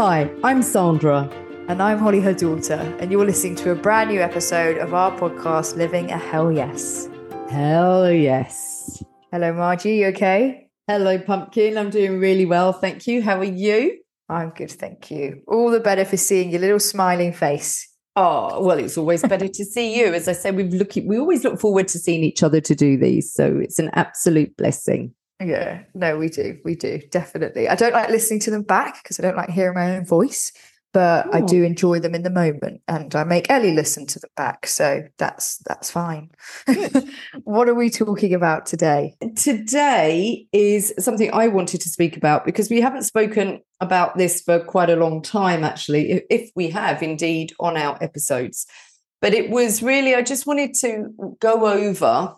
Hi, I'm Sandra. And I'm Holly, her daughter, and you're listening to a brand new episode of our podcast, Living a Hell Yes. Hell yes. Hello, Margie. You okay? Hello, Pumpkin. I'm doing really well. Thank you. How are you? I'm good, thank you. All the better for seeing your little smiling face. Oh, well, it's always better to see you. As I said, we've look, we always look forward to seeing each other to do these. So it's an absolute blessing. Yeah, no, we do. We do. Definitely. I don't like listening to them back because I don't like hearing my own voice but I oh. do enjoy them in the moment, and I make Ellie listen to them back, so that's that's fine. what are we talking about today? Today is something I wanted to speak about because we haven't spoken about this for quite a long time, actually, if we have indeed on our episodes. But it was really, I just wanted to go over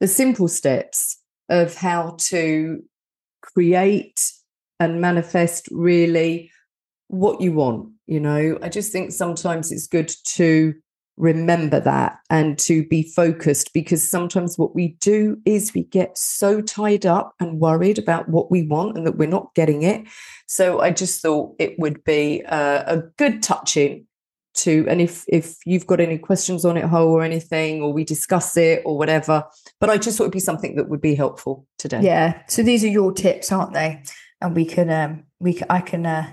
the simple steps of how to create and manifest really what you want. You know, I just think sometimes it's good to remember that and to be focused because sometimes what we do is we get so tied up and worried about what we want and that we're not getting it. So I just thought it would be uh, a good touching to and if if you've got any questions on it Hol or anything or we discuss it or whatever but i just thought it'd be something that would be helpful today yeah so these are your tips aren't they and we can um we can, i can uh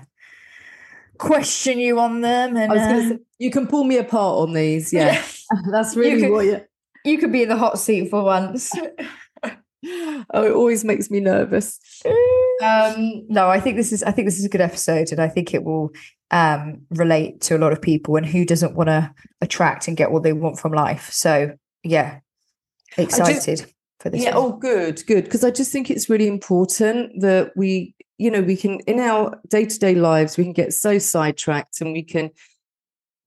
question you on them. And uh, say, you can pull me apart on these. Yeah, that's really you what you. You could be in the hot seat for once. oh, it always makes me nervous. Um, no, I think this is. I think this is a good episode, and I think it will um, relate to a lot of people. And who doesn't want to attract and get what they want from life? So, yeah, excited. Just, for this yeah one. oh good good because i just think it's really important that we you know we can in our day-to-day lives we can get so sidetracked and we can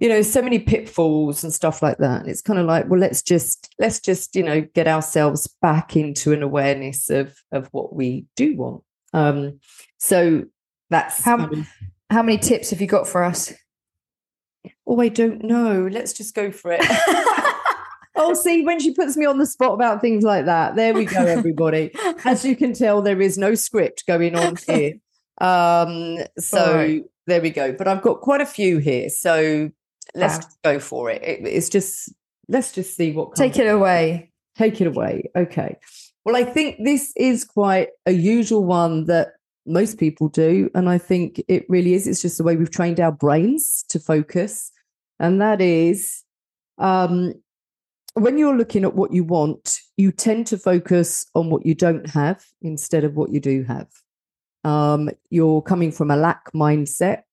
you know so many pitfalls and stuff like that and it's kind of like well let's just let's just you know get ourselves back into an awareness of of what we do want um so that's how, how many tips have you got for us oh i don't know let's just go for it oh, see, when she puts me on the spot about things like that, there we go, everybody. As you can tell, there is no script going on here. Um, so right. there we go. But I've got quite a few here. So let's wow. go for it. it. It's just, let's just see what Take it away. Take it away. Okay. Well, I think this is quite a usual one that most people do. And I think it really is. It's just the way we've trained our brains to focus. And that is um, when you're looking at what you want, you tend to focus on what you don't have instead of what you do have. Um, you're coming from a lack mindset.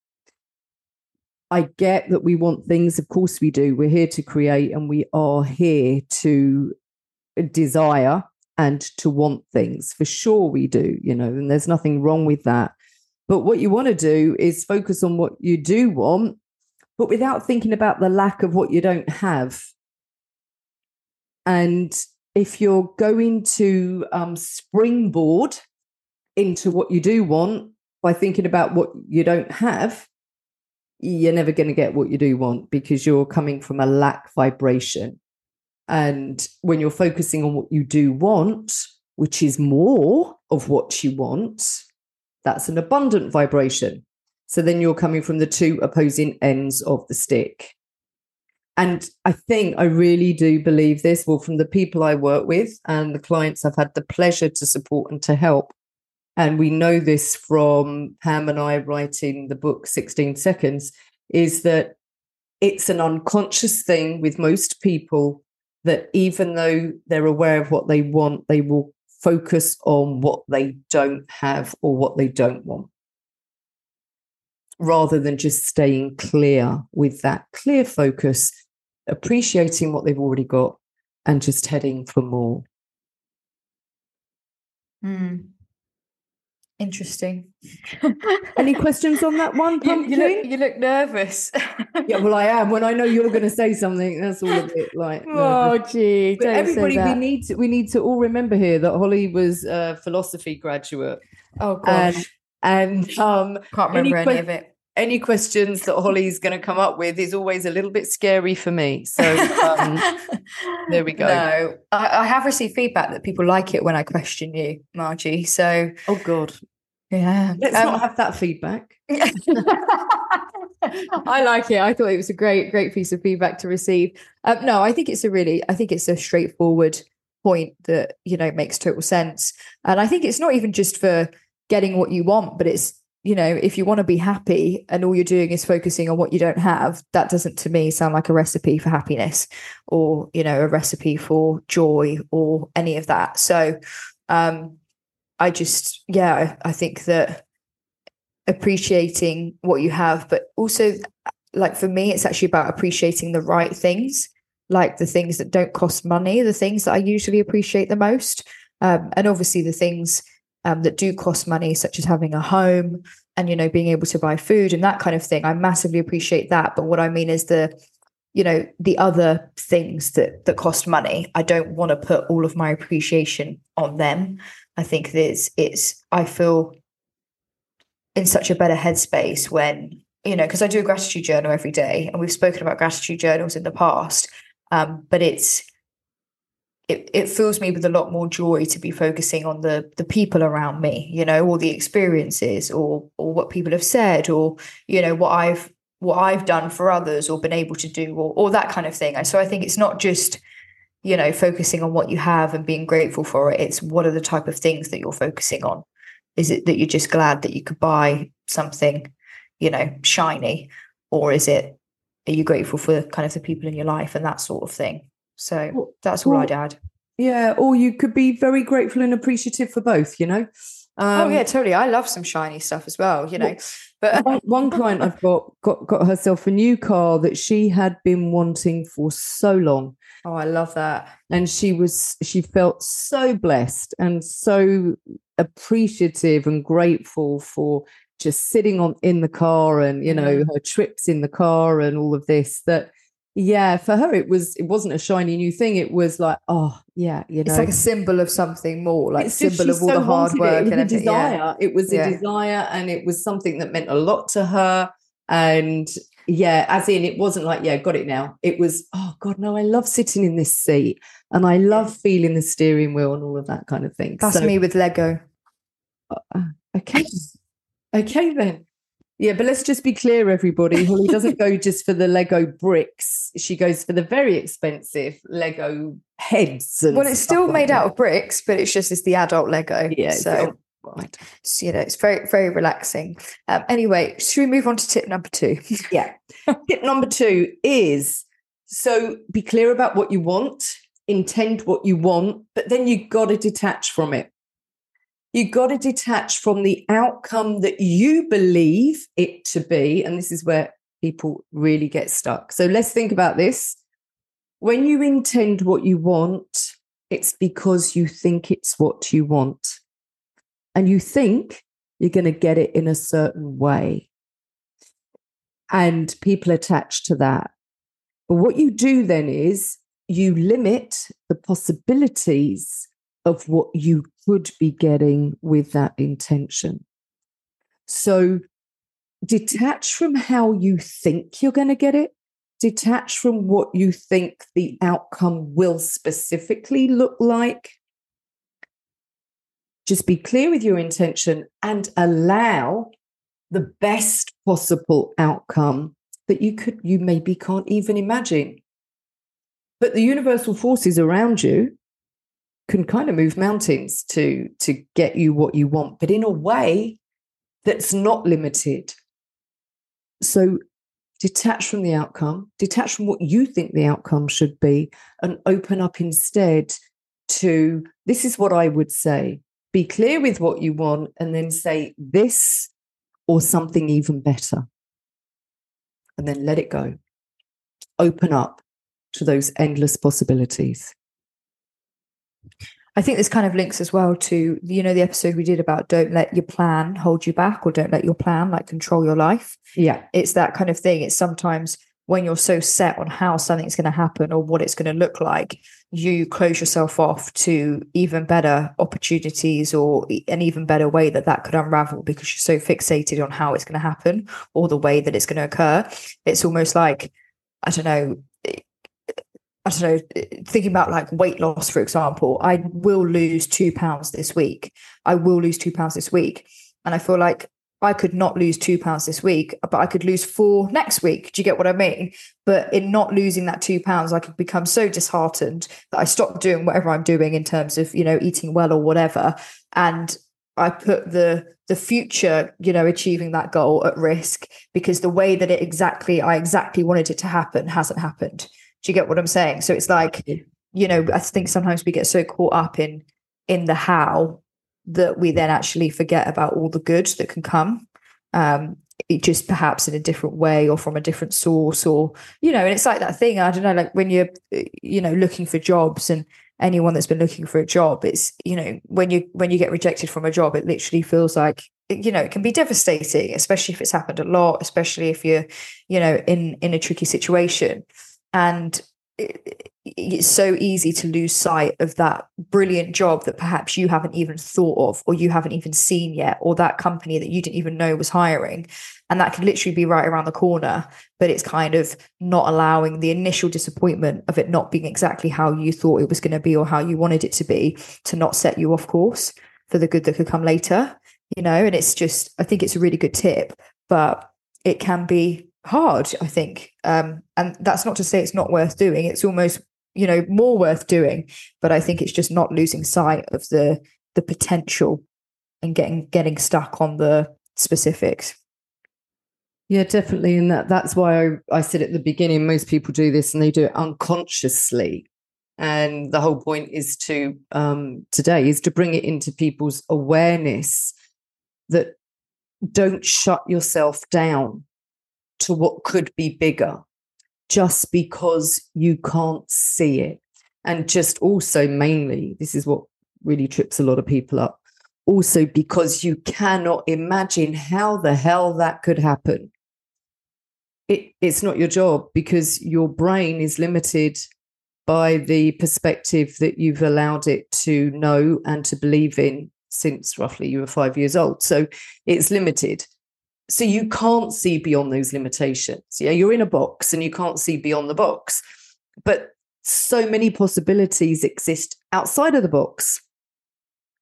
I get that we want things, of course we do. We're here to create and we are here to desire and to want things. For sure we do, you know, and there's nothing wrong with that. But what you want to do is focus on what you do want, but without thinking about the lack of what you don't have and if you're going to um, springboard into what you do want by thinking about what you don't have, you're never going to get what you do want because you're coming from a lack vibration. And when you're focusing on what you do want, which is more of what you want, that's an abundant vibration. So then you're coming from the two opposing ends of the stick. And I think I really do believe this. Well, from the people I work with and the clients I've had the pleasure to support and to help. And we know this from Pam and I writing the book 16 Seconds is that it's an unconscious thing with most people that even though they're aware of what they want, they will focus on what they don't have or what they don't want rather than just staying clear with that clear focus appreciating what they've already got and just heading for more. Mm. Interesting. Any questions on that one, Pumpkin? You, you, look, you look nervous. yeah, well, I am. When I know you're going to say something, that's all a bit like. Oh, nervous. Oh, gee! But everybody, we need to we need to all remember here that Holly was a philosophy graduate. Oh gosh. And, and um, can't remember any, any of it any questions that Holly's going to come up with is always a little bit scary for me. So um, there we go. No, I, I, have received feedback that people like it when I question you, Margie. So oh god, Yeah. Let's Um, not have that feedback. I like it. I thought it was a great, great piece of feedback to receive. Um, no, I think it's a really, I think it's a straightforward point that you know makes total sense. And I think it's not even just for getting what you want, but it's you know if you want to be happy and all you're doing is focusing on what you don't have, that doesn't to me sound like a recipe for happiness or you know a recipe for joy or any of that. So, um, I just yeah, I, think that appreciating what you have, but also like for me, it's actually about appreciating the right things, like the things that don't cost money, the things that I usually appreciate the most. Um, and obviously the things um, that do cost money, such as having a home and, you know, being able to buy food and that kind of thing. I massively appreciate that. But what I mean is the, you know, the other things that that cost money, I don't want to put all of my appreciation on them. I think there's it's I feel in such a better headspace when you know because i do a gratitude journal every day and we've spoken about gratitude journals in the past um, but it's it, it fills me with a lot more joy to be focusing on the the people around me you know or the experiences or or what people have said or you know what i've what i've done for others or been able to do or, or that kind of thing and so i think it's not just you know focusing on what you have and being grateful for it it's what are the type of things that you're focusing on is it that you're just glad that you could buy something, you know, shiny? Or is it, are you grateful for kind of the people in your life and that sort of thing? So that's all well, I'd add. Yeah, or you could be very grateful and appreciative for both, you know? Um, oh, yeah, totally. I love some shiny stuff as well, you know. But one, one client I've got, got got herself a new car that she had been wanting for so long. oh, I love that. and she was she felt so blessed and so appreciative and grateful for just sitting on in the car and you know her trips in the car and all of this that yeah for her it was it wasn't a shiny new thing it was like oh yeah you know It's like a symbol of something more, like it's symbol of all so the hard wanted it. work it and a everything. Yeah. it was a desire and it was something that meant a lot to her and yeah as in it wasn't like yeah got it now it was oh god no i love sitting in this seat and i love feeling the steering wheel and all of that kind of thing That's So- me with Lego. Uh, uh, okay okay then yeah but let's just be clear everybody holly doesn't go just for the lego bricks she goes for the very expensive lego heads and Well, it's still like made that. out of bricks, but it's just it's the adult Lego. yeah So. So, you know, it's very, very relaxing. Um, anyway, should we move on to tip number two? Yeah. Tip number two is so be clear about what you want, intend what you want, but then you got to detach from it. You got to detach from the outcome that you believe it to be. And this is where people really get stuck. So let's think about this. When you intend what you want, it's because you think it's what you want. And you think you're going to get it in a certain way and people attach to that. But what you do then is you limit the possibilities of what you could be getting with that intention. So detach from how you think you're going to get it, detach from what you think the outcome will specifically look like. Just be clear with your intention and allow the best possible outcome that you could you maybe can't even imagine but the universal forces around you can kind of move mountains to to get you what you want but in a way that's not limited so detach from the outcome detach from what you think the outcome should be and open up instead to this is what i would say be clear with what you want and then say this or something even better. And then let it go. Open up to those endless possibilities. I think this kind of links as well to, you know, the episode we did about don't let your plan hold you back or don't let your plan like control your life. Yeah. It's that kind of thing. It's sometimes when you're so set on how something's going to happen or what it's going to look like, you close yourself off to even better opportunities or an even better way that that could unravel because you're so fixated on how it's going to happen or the way that it's going to occur. It's almost like, I don't know, I don't know, thinking about like weight loss, for example, I will lose two pounds this week. I will lose two pounds this week. And I feel like I could not lose two pounds this week, but I could lose four next week. Do you get what I mean? But in not losing that two pounds, I could become so disheartened that I stop doing whatever I'm doing in terms of, you know, eating well or whatever. And I put the the future, you know, achieving that goal at risk because the way that it exactly I exactly wanted it to happen hasn't happened. Do you get what I'm saying? So it's like, you know, I think sometimes we get so caught up in in the how that we then actually forget about all the good that can come. Um, it just perhaps in a different way or from a different source or you know and it's like that thing i don't know like when you're you know looking for jobs and anyone that's been looking for a job it's you know when you when you get rejected from a job it literally feels like you know it can be devastating especially if it's happened a lot especially if you're you know in in a tricky situation and it's so easy to lose sight of that brilliant job that perhaps you haven't even thought of or you haven't even seen yet or that company that you didn't even know was hiring. And that could literally be right around the corner but it's kind of not allowing the initial disappointment of it not being exactly how you thought it was going to be or how you wanted it to be to not set you off course for the good that could come later you know? And it's just i think it's a really good tip but it can be hard i think. Um, and that's not to say it's not worth doing. It's almost you know more worth doing but i think it's just not losing sight of the the potential and getting getting stuck on the specifics. Yeah definitely. And that that's why I, I said at the beginning most people do this and they do it unconsciously. And the whole point is to um, today is to bring it into people's awareness that don't shut yourself down to what could be bigger just because you can't see it. And just also, mainly, this is what really trips a lot of people up. Also, because you cannot imagine how the hell that could happen. It, it's not your job because your brain is limited by the perspective that you've allowed it to know and to believe in since roughly you were five years old. So it's limited so you can't see beyond those limitations. Yeah you're in a box and you can't see beyond the box. But so many possibilities exist outside of the box.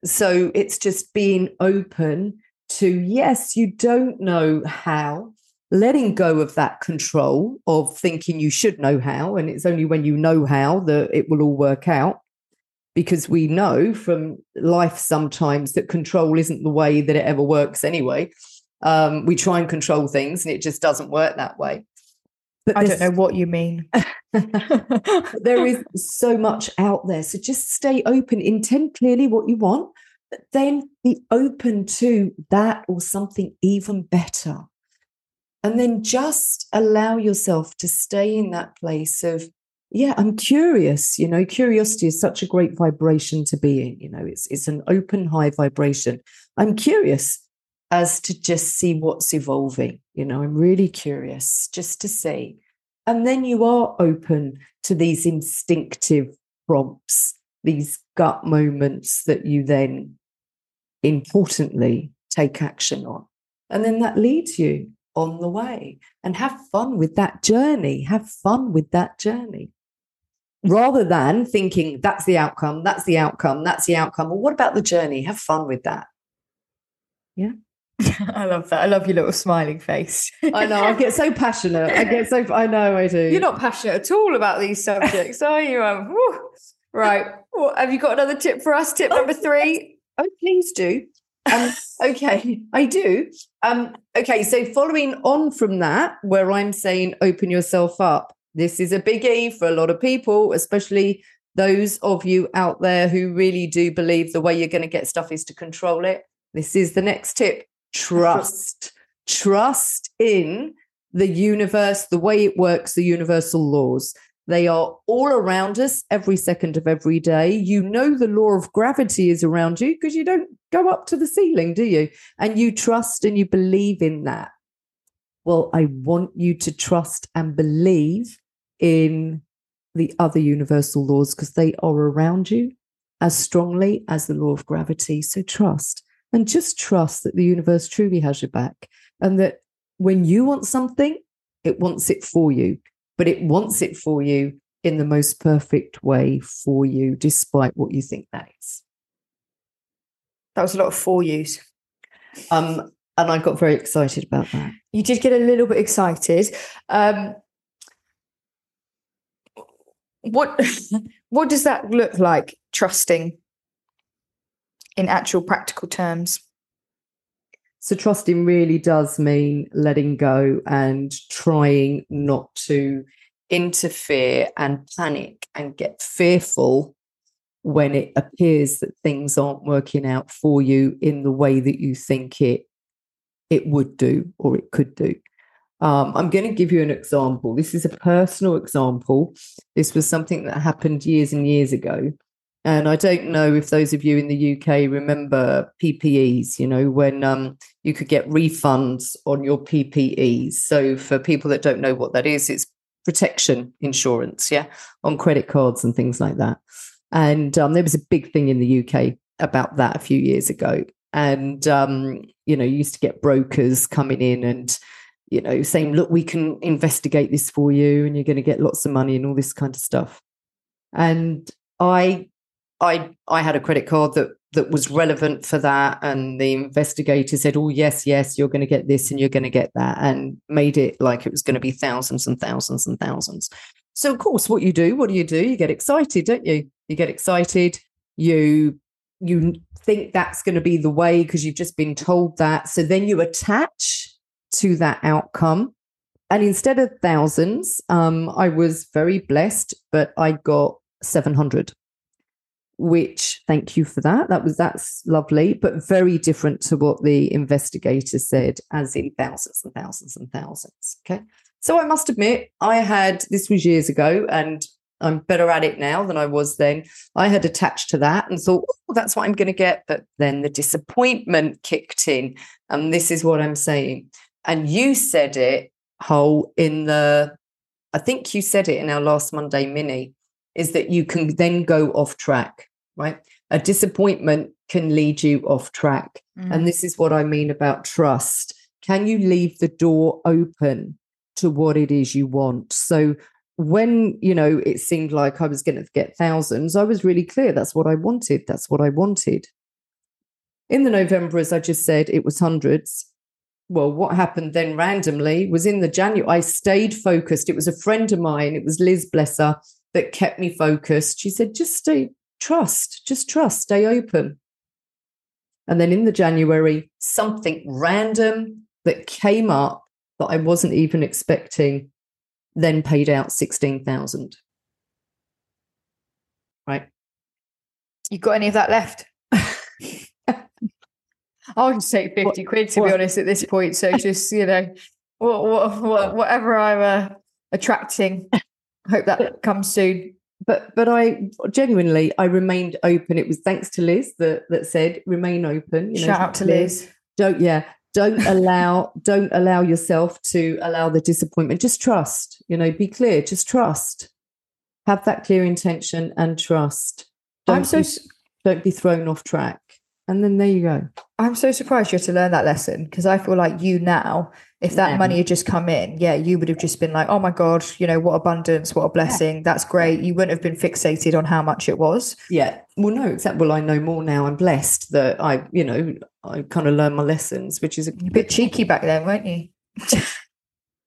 So it's just being open to yes you don't know how. Letting go of that control of thinking you should know how and it's only when you know how that it will all work out. Because we know from life sometimes that control isn't the way that it ever works anyway um, we try and control things and it just doesn't work that way. But I don't know what you mean. there is so much out there. So just stay open, intend clearly what you want, but then be open to that or something even better. And then just allow yourself to stay in that place of, yeah, I'm curious. You know, curiosity is such a great vibration to be in. You know, it's it's an open high vibration. I'm curious as to just see what's evolving. You know, I'm really curious just to see. And then you are open to these instinctive prompts, these gut moments that you then importantly take action on. And then that leads you on the way and have fun with that journey. Have fun with that journey rather than thinking that's the outcome, that's the outcome, that's the outcome. Well, what about the journey? Have fun with that. Yeah. I love that. I love your little smiling face. I know. I get so passionate. I get so. I know. I do. You're not passionate at all about these subjects, are you? Um, right. Well, have you got another tip for us? Tip number three. Oh, please do. Um, okay, I do. Um, okay, so following on from that, where I'm saying open yourself up, this is a biggie for a lot of people, especially those of you out there who really do believe the way you're going to get stuff is to control it. This is the next tip trust. trust in the universe, the way it works, the universal laws. They are all around us every second of every day. You know the law of gravity is around you because you don't go up to the ceiling, do you? And you trust and you believe in that. Well, I want you to trust and believe in the other universal laws because they are around you as strongly as the law of gravity. So trust and just trust that the universe truly has your back and that when you want something, it wants it for you, but it wants it for you in the most perfect way for you, despite what you think that is. That was a lot of for yous. Um, and I got very excited about that. You did get a little bit excited. Um, what what does that look like? Trusting in actual practical terms. So trusting really does mean letting go and trying not to interfere and panic and get fearful when it appears that things aren't working out for you in the way that you think it it would do or it could do. Um, I'm going to give you an example. This is a personal example. This was something that happened years and years ago. And I don't know if those of you in the UK remember PPIs, you know, when um, you could get refunds on your PPIs. So, for people that don't know what that is, it's protection insurance, yeah, on credit cards and things like that. And um, there was a big thing in the UK about that a few years ago. And, um, you know, you used to get brokers coming in and, you know, saying, look, we can investigate this for you and you're going to get lots of money and all this kind of stuff. And I I I had a credit card that that was relevant for that, and the investigator said, "Oh yes, yes, you're going to get this and you're going to get that," and made it like it was going to be thousands and thousands and thousands. So of course, what you do, what do you do? You get excited, don't you? You get excited. You you think that's going to be the way because you've just been told that. So then you attach to that outcome. And instead of thousands, um, I was very blessed, but I got 700 which thank you for that. That was that's lovely, but very different to what the investigator said, as in thousands and thousands and thousands. Okay. So I must admit, I had this was years ago, and I'm better at it now than I was then. I had attached to that and thought, oh, that's what I'm going to get. But then the disappointment kicked in. And this is what I'm saying. And you said it Hol in the, I think you said it in our last Monday mini is that you can then go off track, right? A disappointment can lead you off track. Mm. And this is what I mean about trust. Can you leave the door open to what it is you want? So when, you know, it seemed like I was going to get thousands, I was really clear that's what I wanted. That's what I wanted. In the November, as I just said, it was hundreds. Well, what happened then randomly was in the January, I stayed focused. It was a friend of mine, it was Liz Blesser, that kept me focused. She said, just stay, trust, just trust, stay open. And then in the January, something random that came up that I wasn't even expecting then paid out 16,000. Right. You got any of that left? I'll just take 50 what, quid to what? be honest at this point. So just, you know, what, what, whatever I'm uh, attracting Hope that comes soon. But but I genuinely I remained open. It was thanks to Liz that that said remain open. You know, Shout out to Liz. Liz. Don't yeah. Don't allow don't allow yourself to allow the disappointment. Just trust. You know, be clear. Just trust. Have that clear intention and trust. Don't I'm so be, don't be thrown off track. And then there you go. I'm so surprised you had to learn that lesson because I feel like you now if that yeah. money had just come in, yeah, you would have just been like, oh my God, you know, what abundance, what a blessing. Yeah. That's great. You wouldn't have been fixated on how much it was. Yeah. Well, no, except, well, I know more now. I'm blessed that I, you know, I kind of learned my lessons, which is a, a bit cheeky back then, weren't you?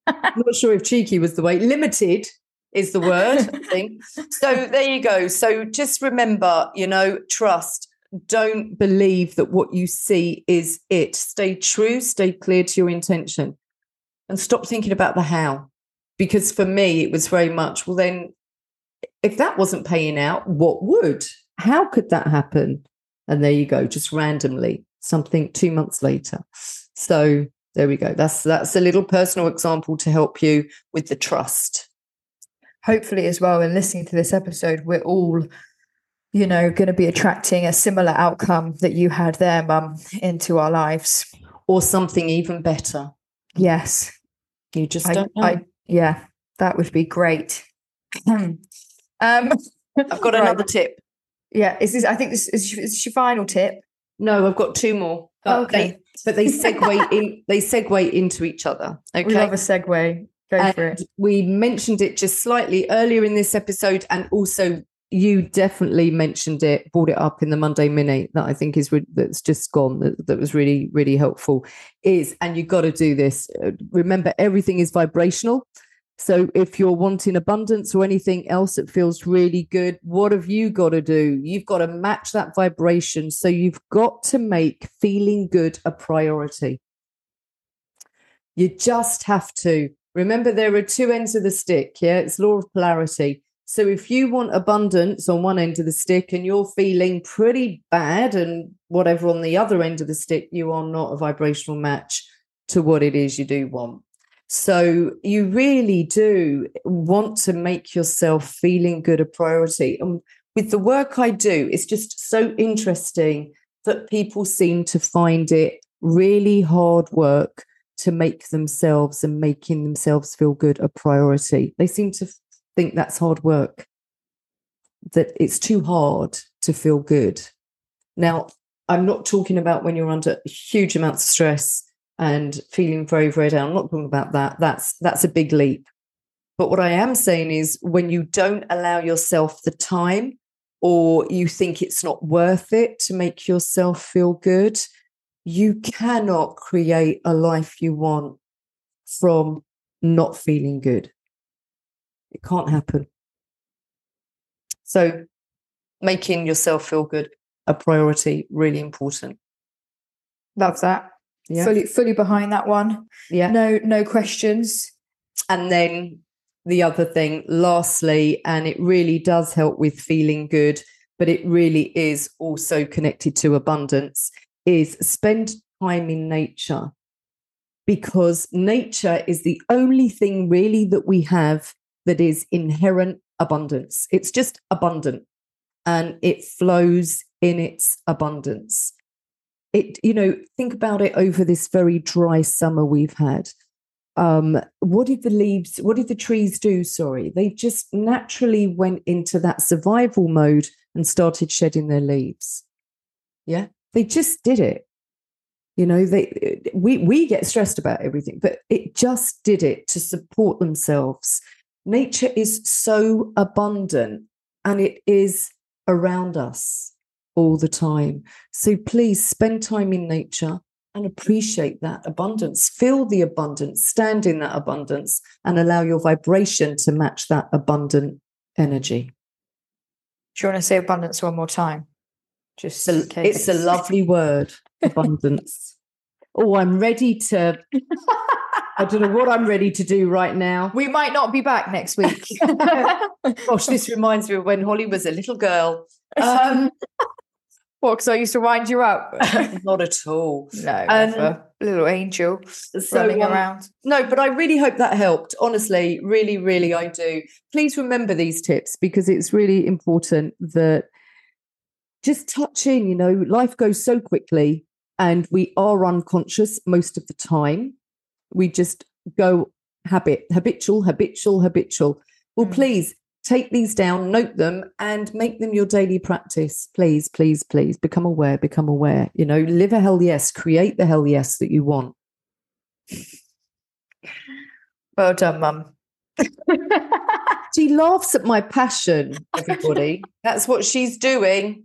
I'm not sure if cheeky was the way. Limited is the word, I think. So there you go. So just remember, you know, trust. Don't believe that what you see is it. Stay true, stay clear to your intention and stop thinking about the how. Because for me, it was very much, well, then if that wasn't paying out, what would? How could that happen? And there you go, just randomly, something two months later. So there we go. That's that's a little personal example to help you with the trust. Hopefully, as well, in listening to this episode, we're all, you know, going to be attracting a similar outcome that you had there, Mum, into our lives, or something even better. Yes, you just I, don't know. I, yeah, that would be great. um, I've got right. another tip. Yeah, is this? I think this is, is your final tip. No, I've got two more. But okay, they, but they segue in. They segue into each other. Okay, we love a segue. Go and for it. We mentioned it just slightly earlier in this episode, and also you definitely mentioned it, brought it up in the Monday Mini that I think is re- that's just gone. That, that was really really helpful. Is and you got to do this. Uh, remember, everything is vibrational. So if you're wanting abundance or anything else that feels really good, what have you got to do? You've got to match that vibration. So you've got to make feeling good a priority. You just have to. Remember, there are two ends of the stick. Yeah, it's law of polarity. So if you want abundance on one end of the stick and you're feeling pretty bad and whatever on the other end of the stick, you are not a vibrational match to what it is you do want. So you really do want to make yourself feeling good a priority. And with the work I do, it's just so interesting that people seem to find it really hard work to make themselves and making themselves feel good a priority. They seem to think that's hard work, that it's too hard to feel good. Now, I'm not talking about when you're under huge amounts of stress and feeling very, very down. I'm not talking about that. That's that's a big leap. But what I am saying is when you don't allow yourself the time or you think it's not worth it to make yourself feel good, you cannot create a life you want from not feeling good. It can't happen. So making yourself feel good a priority, really important. Love that yeah. fully fully behind that one. Yeah. No, no questions. And then the other thing, lastly, and it really does help with feeling good, but it really is also connected to abundance, is spend time in nature. Because nature is the only thing really that we have that is inherent abundance. It's just abundant and it flows in its abundance. It you know think about it over this very dry summer we've had. Um, what did the leaves what did the trees do? Sorry. They just naturally went into that survival mode and started shedding their leaves. Yeah? They just did it. You know they we we get stressed about everything but it just did it to support themselves nature is so abundant and it is around us all the time. So please spend time in nature and appreciate that abundance. Feel the abundance, stand in that abundance, and allow your vibration to match that abundant energy. Do you want to say abundance one more time? Just it's a, it's a lovely word, abundance. oh, I'm ready to. I don't know what I'm ready to do right now. We might not be back next week. Gosh, this reminds me of when Holly was a little girl. Um, what? Because I used to wind you up. Not at all. No, um, little angel so, running um, around. No, but I really hope that helped. Honestly, really, really, I do. Please remember these tips because it's really important that just touch in. You know, life goes so quickly, and we are unconscious most of the time. We just go habit, habitual, habitual, habitual. Well, mm. please take these down, note them, and make them your daily practice. Please, please, please become aware, become aware. You know, live a hell yes, create the hell yes that you want. Well done, mum. she laughs at my passion, everybody. That's what she's doing.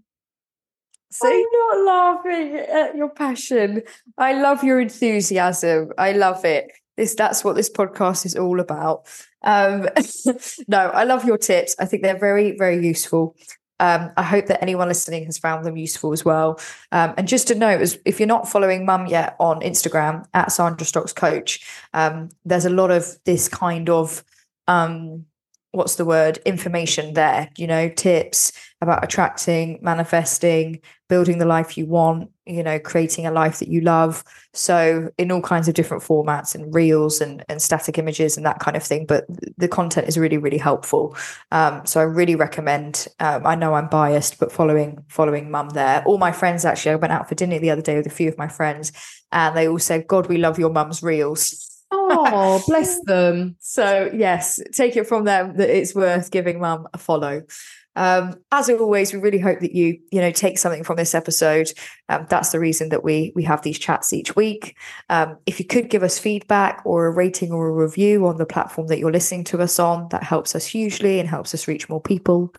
See? I'm not laughing at your passion. I love your enthusiasm. I love it. This that's what this podcast is all about. Um, no, I love your tips. I think they're very, very useful. Um, I hope that anyone listening has found them useful as well. Um, and just to note, if you're not following Mum yet on Instagram at Sandra Stocks Coach, um, there's a lot of this kind of um, what's the word? Information there you know tips about attracting manifesting building the life you want you know creating a life that you love. So in all kinds of different formats and reels and, and static images and that kind of thing but the content is really really helpful. Um, so i really recommend um, i know i'm biased but following following mum there. All my friends actually i went out for dinner the other day with a few of my friends and they all said god we love your mum's reels Oh, bless them. So, yes, take it from them that it's worth giving mum a follow. Um, as always, we really hope that you, you know, take something from this episode. Um, that's the reason that we we have these chats each week. Um, if you could give us feedback or a rating or a review on the platform that you're listening to us on, that helps us hugely and helps us reach more people.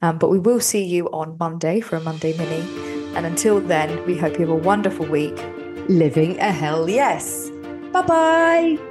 Um, but we will see you on Monday for a Monday mini. And until then, we hope you have a wonderful week. Living a hell yes. Bye bye.